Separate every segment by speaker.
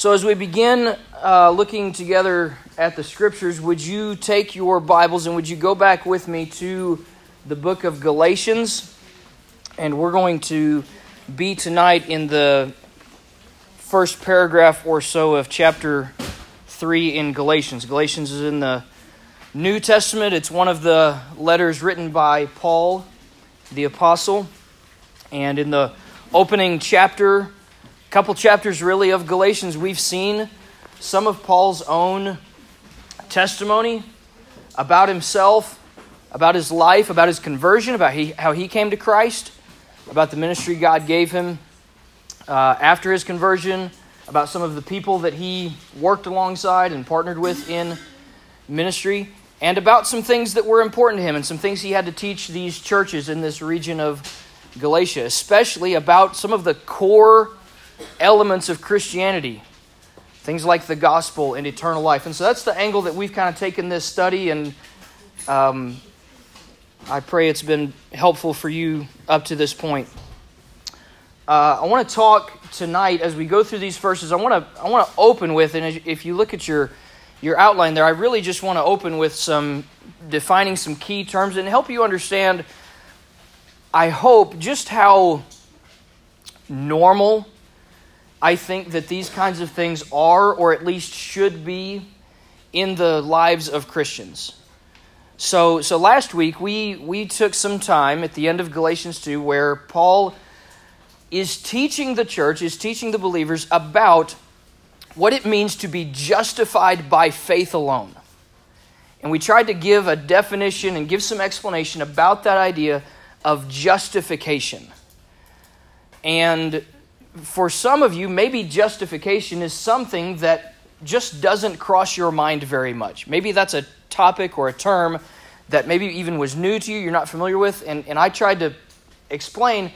Speaker 1: So, as we begin uh, looking together at the scriptures, would you take your Bibles and would you go back with me to the book of Galatians? And we're going to be tonight in the first paragraph or so of chapter 3 in Galatians. Galatians is in the New Testament, it's one of the letters written by Paul the Apostle. And in the opening chapter, couple chapters really of Galatians, we've seen some of Paul's own testimony about himself, about his life, about his conversion, about he, how he came to Christ, about the ministry God gave him uh, after his conversion, about some of the people that he worked alongside and partnered with in ministry, and about some things that were important to him and some things he had to teach these churches in this region of Galatia, especially about some of the core elements of Christianity, things like the gospel and eternal life. And so that's the angle that we've kind of taken this study, and um, I pray it's been helpful for you up to this point. Uh, I want to talk tonight as we go through these verses. I want to I want to open with, and if you look at your your outline there, I really just want to open with some defining some key terms and help you understand. I hope just how normal I think that these kinds of things are, or at least should be, in the lives of Christians. So, so last week we, we took some time at the end of Galatians 2 where Paul is teaching the church, is teaching the believers about what it means to be justified by faith alone. And we tried to give a definition and give some explanation about that idea of justification. And for some of you, maybe justification is something that just doesn't cross your mind very much. Maybe that's a topic or a term that maybe even was new to you, you're not familiar with. And, and I tried to explain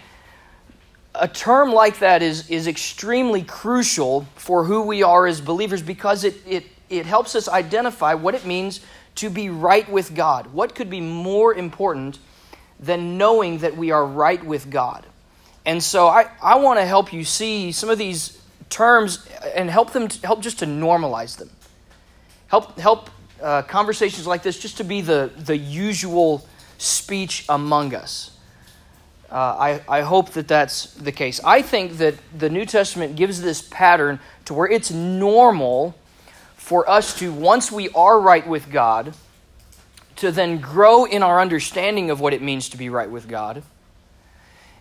Speaker 1: a term like that is, is extremely crucial for who we are as believers because it, it, it helps us identify what it means to be right with God. What could be more important than knowing that we are right with God? And so I, I want to help you see some of these terms and help them to, help just to normalize them. Help help uh, conversations like this just to be the, the usual speech among us. Uh, I, I hope that that's the case. I think that the New Testament gives this pattern to where it's normal for us to, once we are right with God, to then grow in our understanding of what it means to be right with God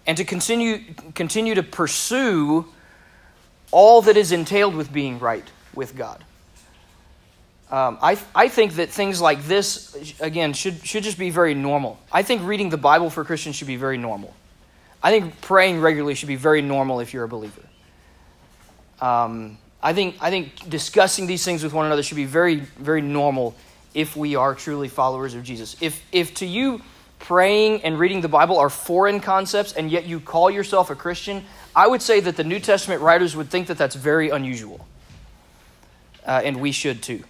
Speaker 1: and to continue, continue to pursue all that is entailed with being right with God. Um, I, I think that things like this, again, should, should just be very normal. I think reading the Bible for Christians should be very normal. I think praying regularly should be very normal if you're a believer. Um, I, think, I think discussing these things with one another should be very, very normal if we are truly followers of Jesus. If, if to you, praying and reading the Bible are foreign concepts, and yet you call yourself a Christian, I would say that the New Testament writers would think that that's very unusual. Uh, and we should too.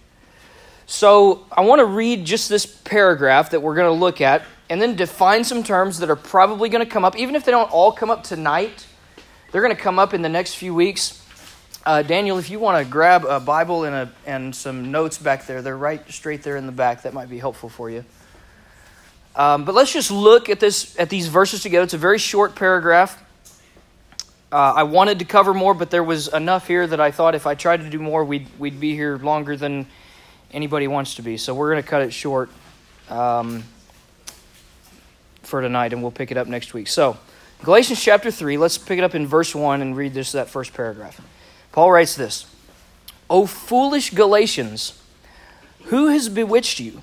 Speaker 1: So I want to read just this paragraph that we're going to look at and then define some terms that are probably going to come up, even if they don't all come up tonight. They're going to come up in the next few weeks. Uh, Daniel, if you want to grab a Bible and, a, and some notes back there, they're right straight there in the back. That might be helpful for you. Um, but let's just look at this at these verses together. It's a very short paragraph. Uh, I wanted to cover more, but there was enough here that I thought if I tried to do more, we'd we'd be here longer than anybody wants to be. So we're going to cut it short um, for tonight, and we'll pick it up next week. So Galatians chapter three. Let's pick it up in verse one and read this that first paragraph. Paul writes this: "O foolish Galatians, who has bewitched you?"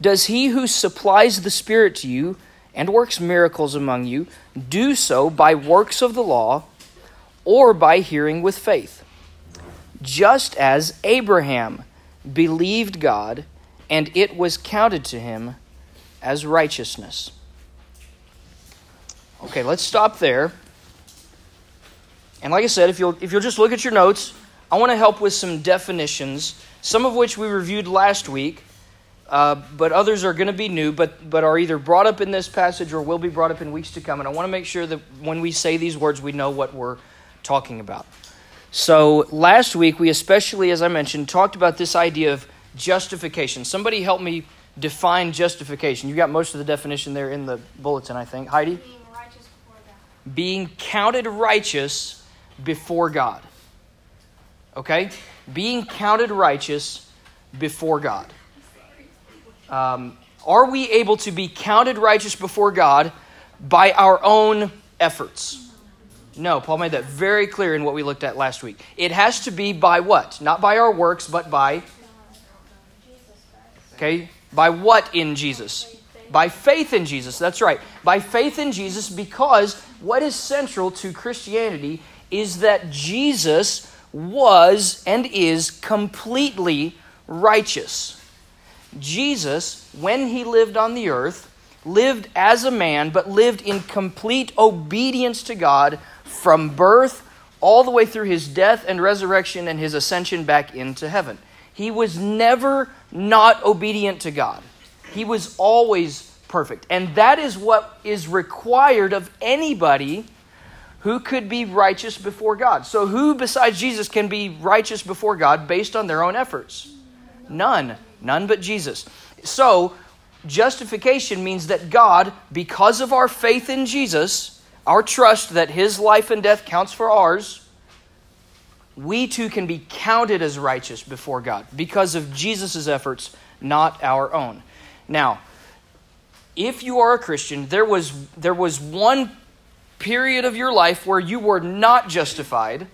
Speaker 1: Does he who supplies the Spirit to you and works miracles among you do so by works of the law or by hearing with faith? just as Abraham believed God, and it was counted to him as righteousness. Okay, let's stop there. And like I said, if you'll, if you'll just look at your notes, I want to help with some definitions, some of which we reviewed last week, uh, but others are going to be new, but, but are either brought up in this passage or will be brought up in weeks to come. And I want to make sure that when we say these words, we know what we're talking about. So last week, we especially, as I mentioned, talked about this idea of justification. Somebody help me define justification. You got most of the definition there in the bulletin, I think. Heidi?
Speaker 2: Being righteous God.
Speaker 1: Being counted righteous before God. Okay? Being counted righteous before God. Um, are we able to be counted righteous before God by our own efforts? No, Paul made that very clear in what we looked at last week. It has to be by what? Not by our works, but by, okay, by what in Jesus? By faith in Jesus. That's right. By faith in Jesus, because what is central to Christianity is that Jesus was and is completely righteous. Jesus, when he lived on the earth, lived as a man, but lived in complete obedience to God from birth all the way through his death and resurrection and his ascension back into heaven. He was never not obedient to God, he was always perfect. And that is what is required of anybody who could be righteous before God. So, who besides Jesus can be righteous before God based on their own efforts? None. None but Jesus. So, justification means that God, because of our faith in Jesus, our trust that his life and death counts for ours, we too can be counted as righteous before God because of Jesus' efforts, not our own. Now, if you are a Christian, there was, there was one period of your life where you were not justified,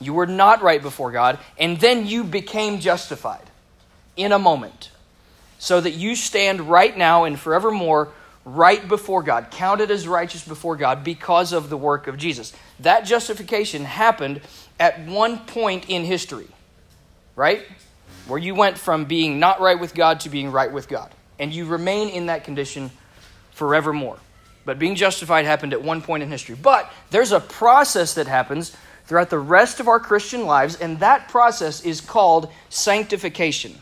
Speaker 1: you were not right before God, and then you became justified in a moment. So that you stand right now and forevermore right before God, counted as righteous before God because of the work of Jesus. That justification happened at one point in history, right? Where you went from being not right with God to being right with God. And you remain in that condition forevermore. But being justified happened at one point in history. But there's a process that happens throughout the rest of our Christian lives, and that process is called sanctification.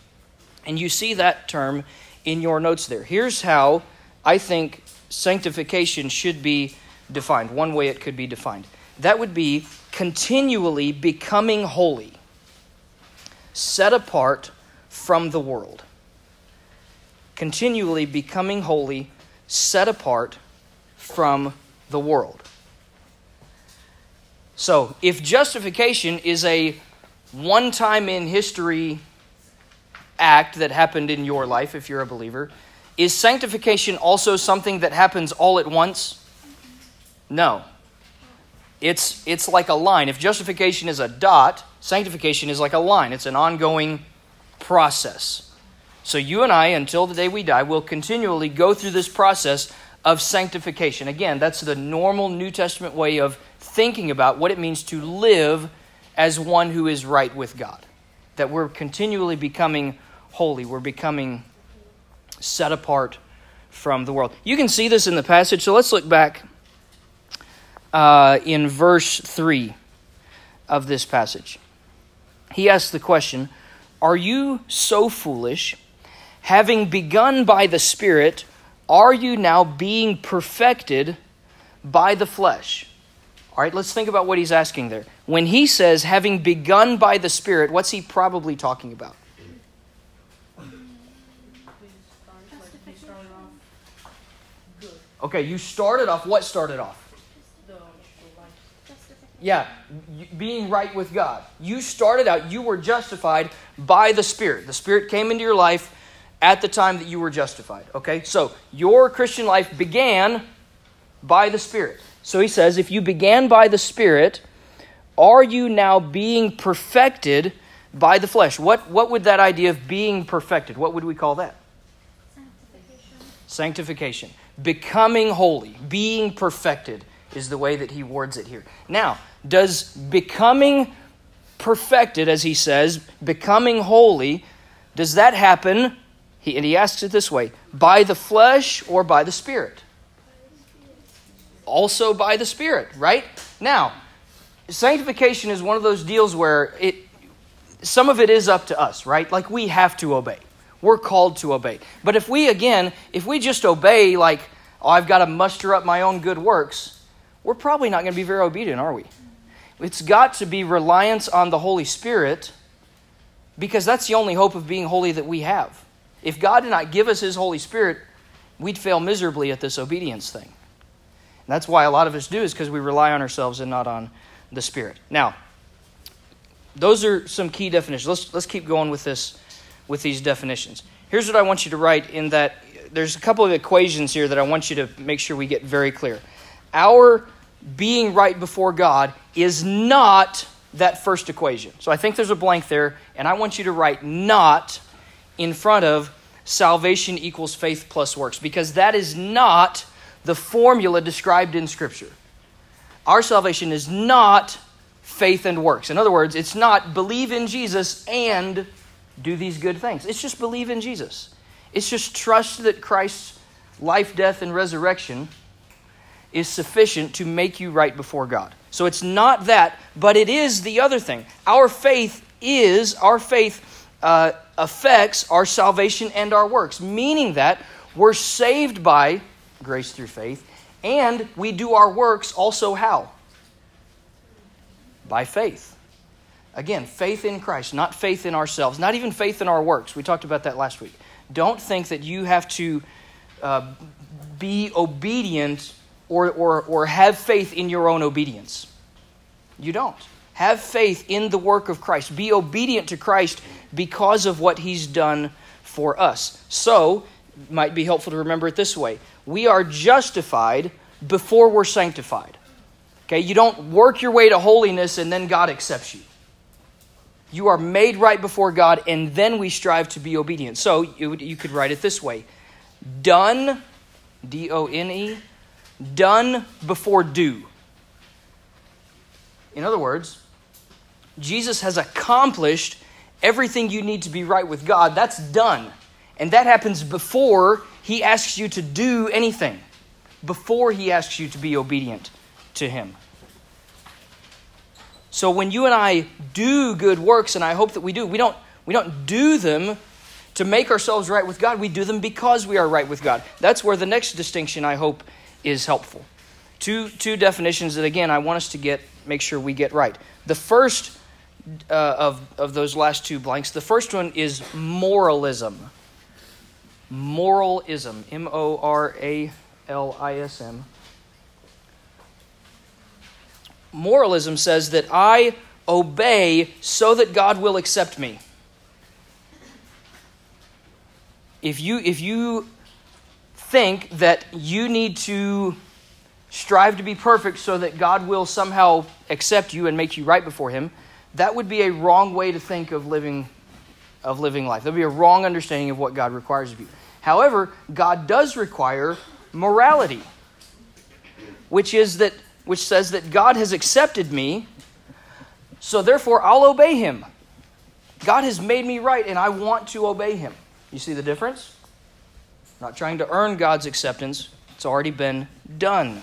Speaker 1: And you see that term in your notes there. Here's how I think sanctification should be defined. One way it could be defined that would be continually becoming holy, set apart from the world. Continually becoming holy, set apart from the world. So, if justification is a one time in history act that happened in your life, if you're a believer, is sanctification also something that happens all at once? No. It's, it's like a line. If justification is a dot, sanctification is like a line. It's an ongoing process. So you and I, until the day we die, will continually go through this process of sanctification. Again, that's the normal New Testament way of thinking about what it means to live as one who is right with God. That we're continually becoming holy, we're becoming set apart from the world. You can see this in the passage, so let's look back uh, in verse 3 of this passage. He asks the question Are you so foolish? Having begun by the Spirit, are you now being perfected by the flesh? All right, let's think about what he's asking there. When he says, having begun by the Spirit, what's he probably talking about? Okay, you started off, what started off? Yeah, being right with God. You started out, you were justified by the Spirit. The Spirit came into your life at the time that you were justified. Okay, so your Christian life began by the Spirit. So he says, if you began by the Spirit, are you now being perfected by the flesh? What, what would that idea of being perfected, what would we call that? Sanctification. Sanctification. Becoming holy, being perfected is the way that he words it here. Now, does becoming perfected, as he says, becoming holy, does that happen? He, and he asks it this way by the flesh or by the Spirit? Also by the Spirit, right? Now, sanctification is one of those deals where it some of it is up to us, right? Like we have to obey. We're called to obey. But if we again, if we just obey like, oh, I've got to muster up my own good works, we're probably not going to be very obedient, are we? It's got to be reliance on the Holy Spirit because that's the only hope of being holy that we have. If God did not give us His Holy Spirit, we'd fail miserably at this obedience thing. That's why a lot of us do, is because we rely on ourselves and not on the Spirit. Now, those are some key definitions. Let's, let's keep going with this with these definitions. Here's what I want you to write in that there's a couple of equations here that I want you to make sure we get very clear. Our being right before God is not that first equation. So I think there's a blank there, and I want you to write not in front of salvation equals faith plus works, because that is not the formula described in Scripture. Our salvation is not faith and works. In other words, it's not believe in Jesus and do these good things. It's just believe in Jesus. It's just trust that Christ's life, death, and resurrection is sufficient to make you right before God. So it's not that, but it is the other thing. Our faith is, our faith uh, affects our salvation and our works, meaning that we're saved by grace through faith, and we do our works also how? By faith. Again, faith in Christ, not faith in ourselves, not even faith in our works. We talked about that last week. Don't think that you have to uh, be obedient or, or, or have faith in your own obedience. You don't. Have faith in the work of Christ. Be obedient to Christ because of what he's done for us. So, might be helpful to remember it this way we are justified before we're sanctified. Okay, you don't work your way to holiness and then God accepts you. You are made right before God, and then we strive to be obedient. So you, you could write it this way done, D O N E, done before do. In other words, Jesus has accomplished everything you need to be right with God. That's done. And that happens before he asks you to do anything, before he asks you to be obedient to him. So when you and I do good works, and I hope that we do, we don't, we don't do them to make ourselves right with God. We do them because we are right with God. That's where the next distinction, I hope, is helpful. Two, two definitions that, again, I want us to get, make sure we get right. The first uh, of, of those last two blanks, the first one is moralism. Moralism. M O R A L I S M. Moralism says that I obey so that God will accept me. If you, if you think that you need to strive to be perfect so that God will somehow accept you and make you right before Him, that would be a wrong way to think of living, of living life. That would be a wrong understanding of what God requires of you. However, God does require morality, which is that which says that God has accepted me, so therefore I'll obey him. God has made me right and I want to obey him. You see the difference? not trying to earn God's acceptance, it's already been done.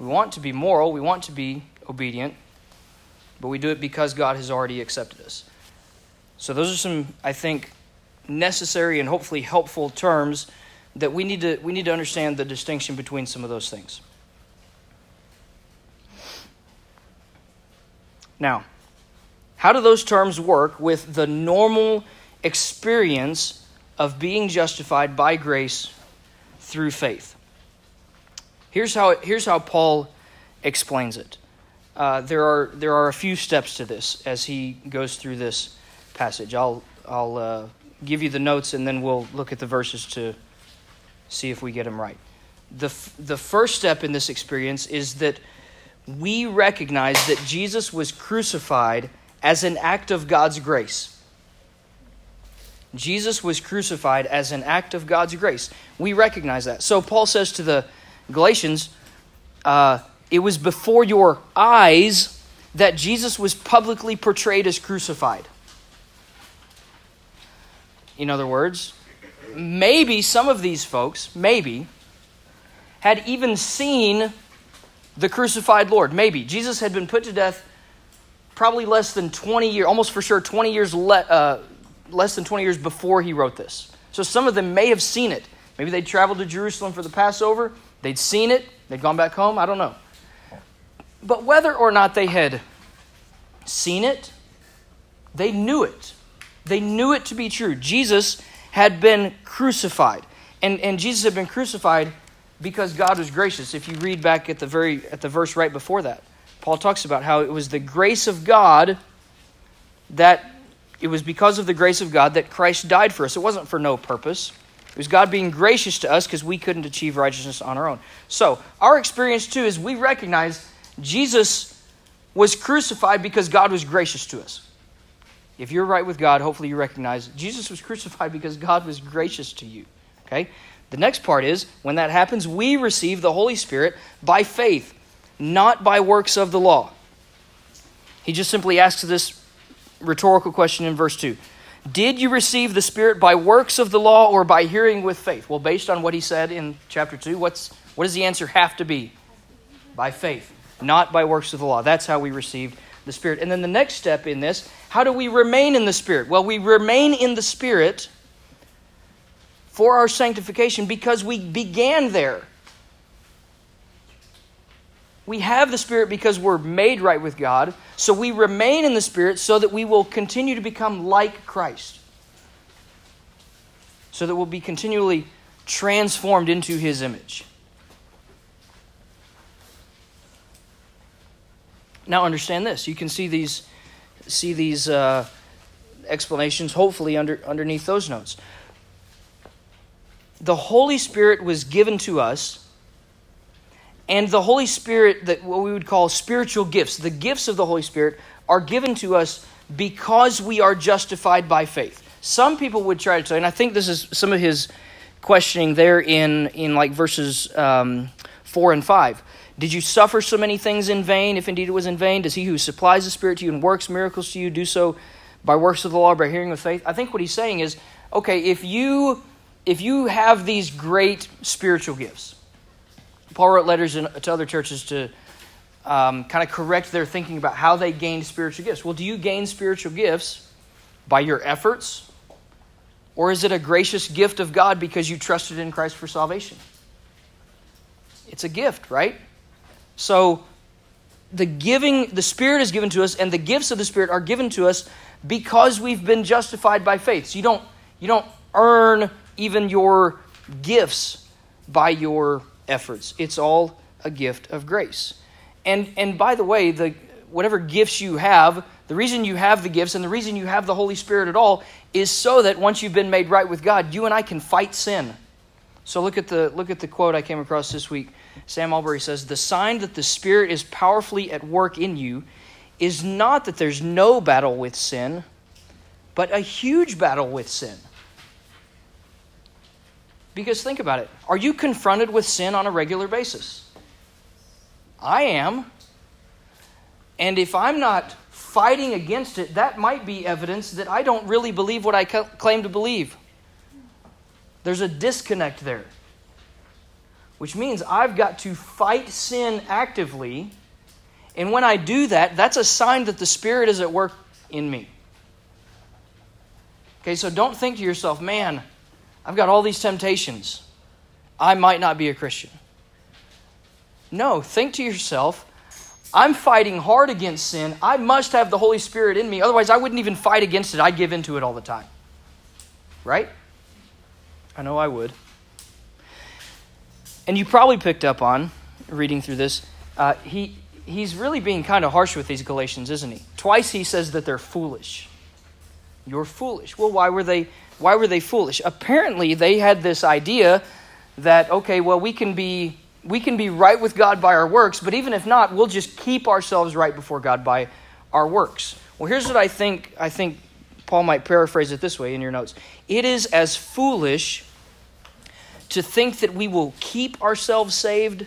Speaker 1: We want to be moral, we want to be obedient, but we do it because God has already accepted us. So, those are some, I think, necessary and hopefully helpful terms that we need to, we need to understand the distinction between some of those things. Now, how do those terms work with the normal experience of being justified by grace through faith. Here's how, here's how Paul explains it. Uh, there, are, there are a few steps to this as he goes through this passage. I'll, I'll uh, give you the notes and then we'll look at the verses to see if we get them right. The, the first step in this experience is that we recognize that Jesus was crucified as an act of God's grace. Jesus was crucified as an act of God's grace. We recognize that. So Paul says to the Galatians, uh, It was before your eyes that Jesus was publicly portrayed as crucified. In other words, maybe some of these folks, maybe, had even seen the crucified Lord. Maybe. Jesus had been put to death probably less than 20 years, almost for sure 20 years, le- uh, less than 20 years before he wrote this. So some of them may have seen it. Maybe they'd traveled to Jerusalem for the Passover, they'd seen it, they'd gone back home, I don't know. But whether or not they had seen it, they knew it. They knew it to be true. Jesus had been crucified. And, and Jesus had been crucified because God was gracious. If you read back at the very at the verse right before that, Paul talks about how it was the grace of God that it was because of the grace of God that Christ died for us. It wasn't for no purpose. It was God being gracious to us because we couldn't achieve righteousness on our own. So, our experience too is we recognize Jesus was crucified because God was gracious to us. If you're right with God, hopefully you recognize Jesus was crucified because God was gracious to you. Okay? The next part is when that happens, we receive the Holy Spirit by faith, not by works of the law. He just simply asks this rhetorical question in verse 2 Did you receive the Spirit by works of the law or by hearing with faith? Well, based on what he said in chapter 2, what's, what does the answer have to be? By faith, not by works of the law. That's how we received the Spirit. And then the next step in this how do we remain in the Spirit? Well, we remain in the Spirit for our sanctification because we began there. We have the Spirit because we're made right with God. So we remain in the Spirit so that we will continue to become like Christ. So that we'll be continually transformed into His image. Now understand this. You can see these, see these uh, explanations hopefully under, underneath those notes the Holy Spirit was given to us, and the Holy Spirit, that what we would call spiritual gifts, the gifts of the Holy Spirit, are given to us because we are justified by faith. Some people would try to say, and I think this is some of his questioning there in in like verses um, four and five. Did you suffer so many things in vain? If indeed it was in vain, does he who supplies the Spirit to you and works miracles to you do so by works of the law, by hearing with faith? I think what he's saying is, okay, if you if you have these great spiritual gifts, Paul wrote letters in, to other churches to um, kind of correct their thinking about how they gained spiritual gifts. Well, do you gain spiritual gifts by your efforts? Or is it a gracious gift of God because you trusted in Christ for salvation? It's a gift, right? So the giving, the Spirit is given to us, and the gifts of the Spirit are given to us because we've been justified by faith. So you don't, you don't earn even your gifts by your efforts. It's all a gift of grace. And and by the way, the whatever gifts you have, the reason you have the gifts and the reason you have the Holy Spirit at all is so that once you've been made right with God, you and I can fight sin. So look at the look at the quote I came across this week. Sam Allberry says, "The sign that the Spirit is powerfully at work in you is not that there's no battle with sin, but a huge battle with sin." Because think about it. Are you confronted with sin on a regular basis? I am. And if I'm not fighting against it, that might be evidence that I don't really believe what I claim to believe. There's a disconnect there. Which means I've got to fight sin actively. And when I do that, that's a sign that the Spirit is at work in me. Okay, so don't think to yourself, man, I've got all these temptations. I might not be a Christian. No, think to yourself, I'm fighting hard against sin. I must have the Holy Spirit in me. Otherwise, I wouldn't even fight against it. I'd give into it all the time. Right? I know I would. And you probably picked up on, reading through this, uh, he, he's really being kind of harsh with these Galatians, isn't he? Twice he says that they're foolish. You're foolish. Well, why were they why were they foolish? Apparently, they had this idea that okay, well, we can be we can be right with God by our works, but even if not, we'll just keep ourselves right before God by our works. Well, here's what I think I think Paul might paraphrase it this way in your notes. It is as foolish to think that we will keep ourselves saved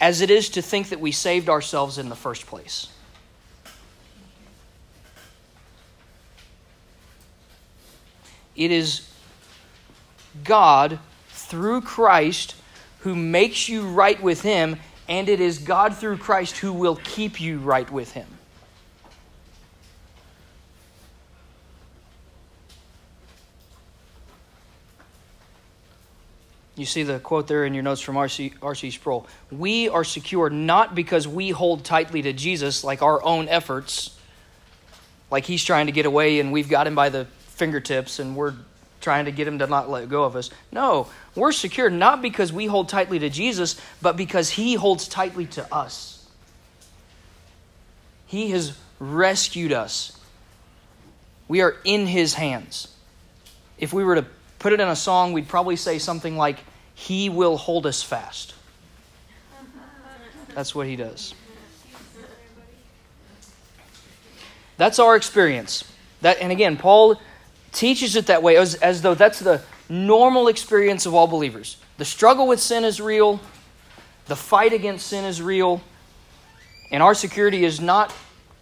Speaker 1: as it is to think that we saved ourselves in the first place. It is God through Christ who makes you right with Him, and it is God through Christ who will keep you right with Him. You see the quote there in your notes from R.C. R.C. Sproul. We are secure not because we hold tightly to Jesus like our own efforts, like he's trying to get away and we've got him by the fingertips and we're trying to get him to not let go of us. No, we're secure not because we hold tightly to Jesus, but because he holds tightly to us. He has rescued us. We are in his hands. If we were to put it in a song, we'd probably say something like, He will hold us fast. That's what He does. That's our experience. That, and again, Paul teaches it that way as, as though that's the normal experience of all believers. The struggle with sin is real, the fight against sin is real, and our security is not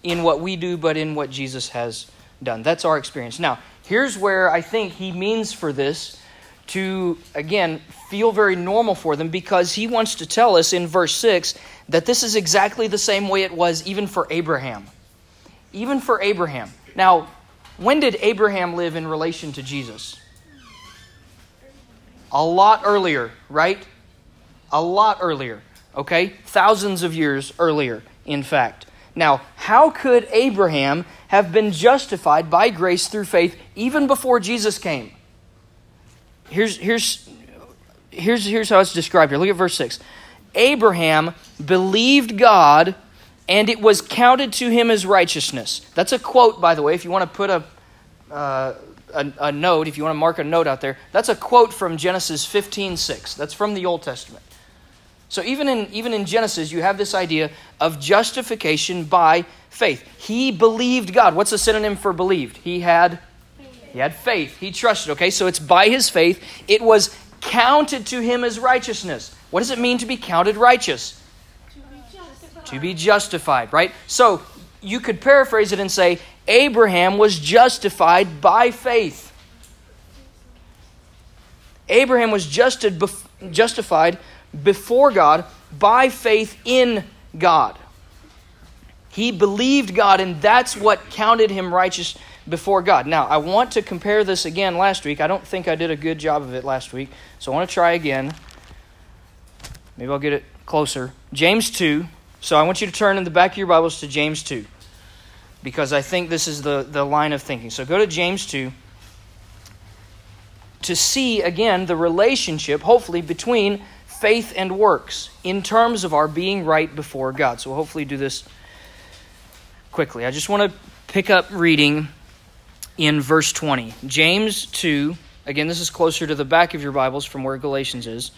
Speaker 1: in what we do, but in what Jesus has done. That's our experience. Now, Here's where I think he means for this to, again, feel very normal for them because he wants to tell us in verse 6 that this is exactly the same way it was even for Abraham. Even for Abraham. Now, when did Abraham live in relation to Jesus? A lot earlier, right? A lot earlier, okay? Thousands of years earlier, in fact. Now, how could Abraham have been justified by grace through faith even before Jesus came? Here's, here's, here's, here's how it's described here. Look at verse 6. Abraham believed God, and it was counted to him as righteousness. That's a quote, by the way, if you want to put a, uh, a, a, note, if you want to mark a note out there. That's a quote from Genesis 15 6. That's from the Old Testament. So even in even in Genesis, you have this idea of justification by faith. He believed God. What's a synonym for believed? He had he had faith. He trusted. Okay, so it's by his faith. It was counted to him as righteousness. What does it mean to be counted righteous?
Speaker 2: To be justified.
Speaker 1: To be justified, right? So you could paraphrase it and say, Abraham was justified by faith. Abraham was justified before God by faith in God. He believed God, and that's what counted him righteous before God. Now, I want to compare this again last week. I don't think I did a good job of it last week, so I want to try again. Maybe I'll get it closer. James 2. So I want you to turn in the back of your Bibles to James 2, because I think this is the, the line of thinking. So go to James 2 to see again the relationship, hopefully, between faith and works in terms of our being right before God. So we'll hopefully do this quickly. I just want to pick up reading in verse 20. James 2, again, this is closer to the back of your Bibles from where Galatians is.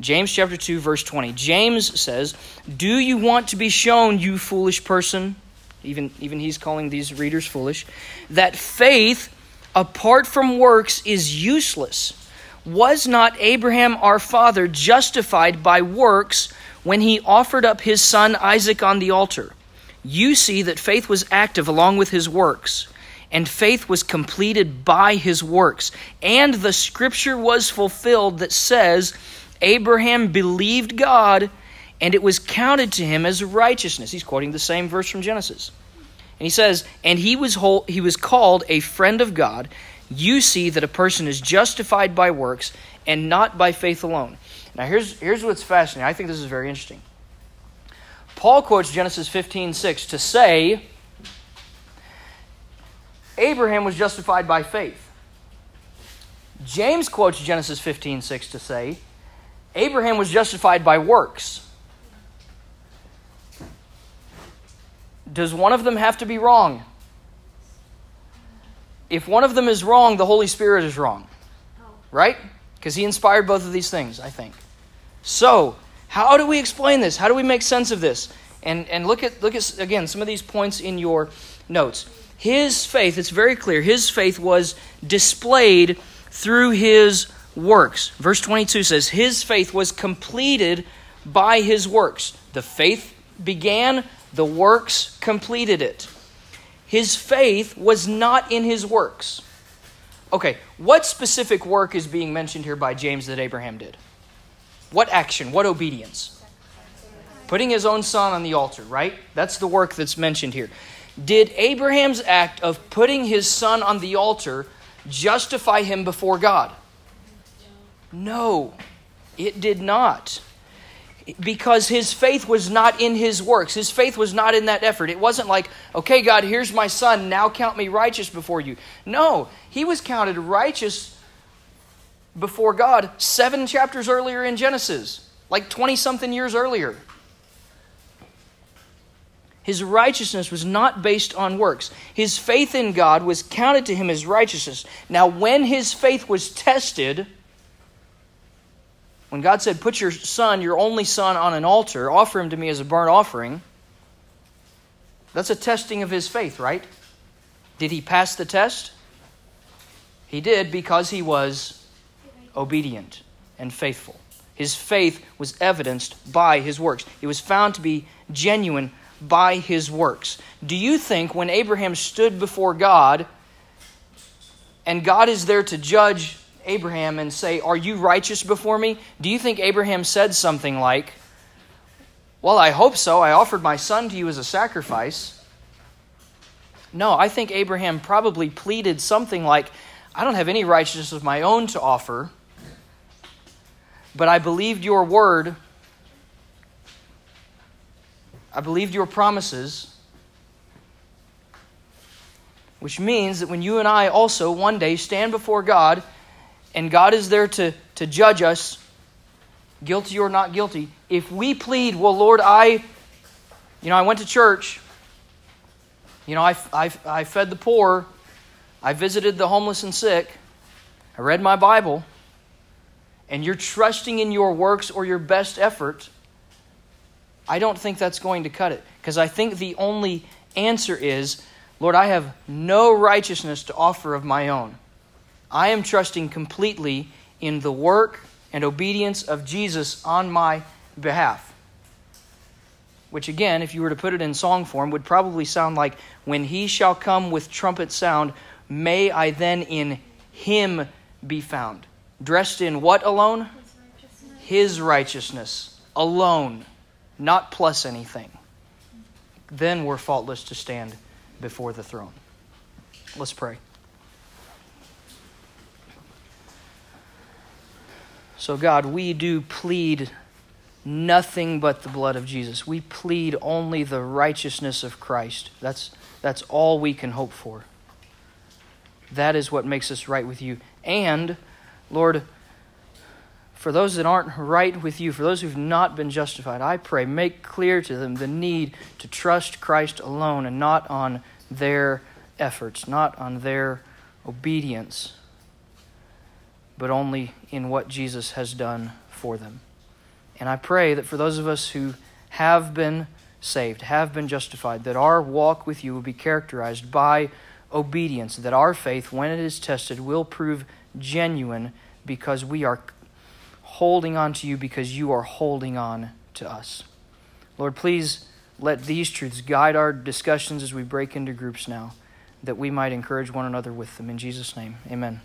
Speaker 1: James chapter 2, verse 20. James says, Do you want to be shown, you foolish person? Even, even he's calling these readers foolish. That faith apart from works is useless. Was not Abraham our father justified by works when he offered up his son Isaac on the altar? You see that faith was active along with his works, and faith was completed by his works. And the scripture was fulfilled that says, Abraham believed God, and it was counted to him as righteousness. He's quoting the same verse from Genesis. And he says, And he was, whole, he was called a friend of God you see that a person is justified by works and not by faith alone. Now, here's, here's what's fascinating. I think this is very interesting. Paul quotes Genesis 15 6 to say Abraham was justified by faith. James quotes Genesis 15 6 to say Abraham was justified by works. Does one of them have to be wrong? If one of them is wrong, the Holy Spirit is wrong. Oh. Right? Because he inspired both of these things, I think. So, how do we explain this? How do we make sense of this? And and look at look at again some of these points in your notes. His faith, it's very clear, his faith was displayed through his works. Verse 22 says, His faith was completed by his works. The faith began, the works completed it. His faith was not in his works. Okay, what specific work is being mentioned here by James that Abraham did? What action? What obedience? Putting his own son on the altar, right? That's the work that's mentioned here. Did Abraham's act of putting his son on the altar justify him before God? No, it did not. Because his faith was not in his works. His faith was not in that effort. It wasn't like, okay, God, here's my son, now count me righteous before you. No, he was counted righteous before God seven chapters earlier in Genesis, like 20 something years earlier. His righteousness was not based on works. His faith in God was counted to him as righteousness. Now, when his faith was tested, when God said, Put your son, your only son, on an altar, offer him to me as a burnt offering, that's a testing of his faith, right? Did he pass the test? He did because he was obedient and faithful. His faith was evidenced by his works. It was found to be genuine by his works. Do you think when Abraham stood before God and God is there to judge Abraham and say, Are you righteous before me? Do you think Abraham said something like, Well, I hope so. I offered my son to you as a sacrifice. No, I think Abraham probably pleaded something like, I don't have any righteousness of my own to offer, but I believed your word I believed your promises, which means that when you and I also one day stand before God and God is there to, to judge us, guilty or not guilty, if we plead, well, Lord, I, you know, I went to church, you know, I, I, I fed the poor, I visited the homeless and sick, I read my Bible, and you're trusting in your works or your best effort, I don't think that's going to cut it. Because I think the only answer is Lord, I have no righteousness to offer of my own. I am trusting completely in the work and obedience of Jesus on my behalf. Which, again, if you were to put it in song form, would probably sound like, When he shall come with trumpet sound, may I then in him be found. Dressed in what alone? His righteousness alone not plus anything. Then we're faultless to stand before the throne. Let's pray. So, God, we do plead nothing but the blood of Jesus. We plead only the righteousness of Christ. That's, that's all we can hope for. That is what makes us right with you. And, Lord, for those that aren't right with you, for those who've not been justified, I pray, make clear to them the need to trust Christ alone and not on their efforts, not on their obedience, but only in what Jesus has done for them. And I pray that for those of us who have been saved, have been justified, that our walk with you will be characterized by obedience, that our faith, when it is tested, will prove genuine because we are holding on to you because you are holding on to us. Lord, please let these truths guide our discussions as we break into groups now, that we might encourage one another with them. In Jesus' name, amen.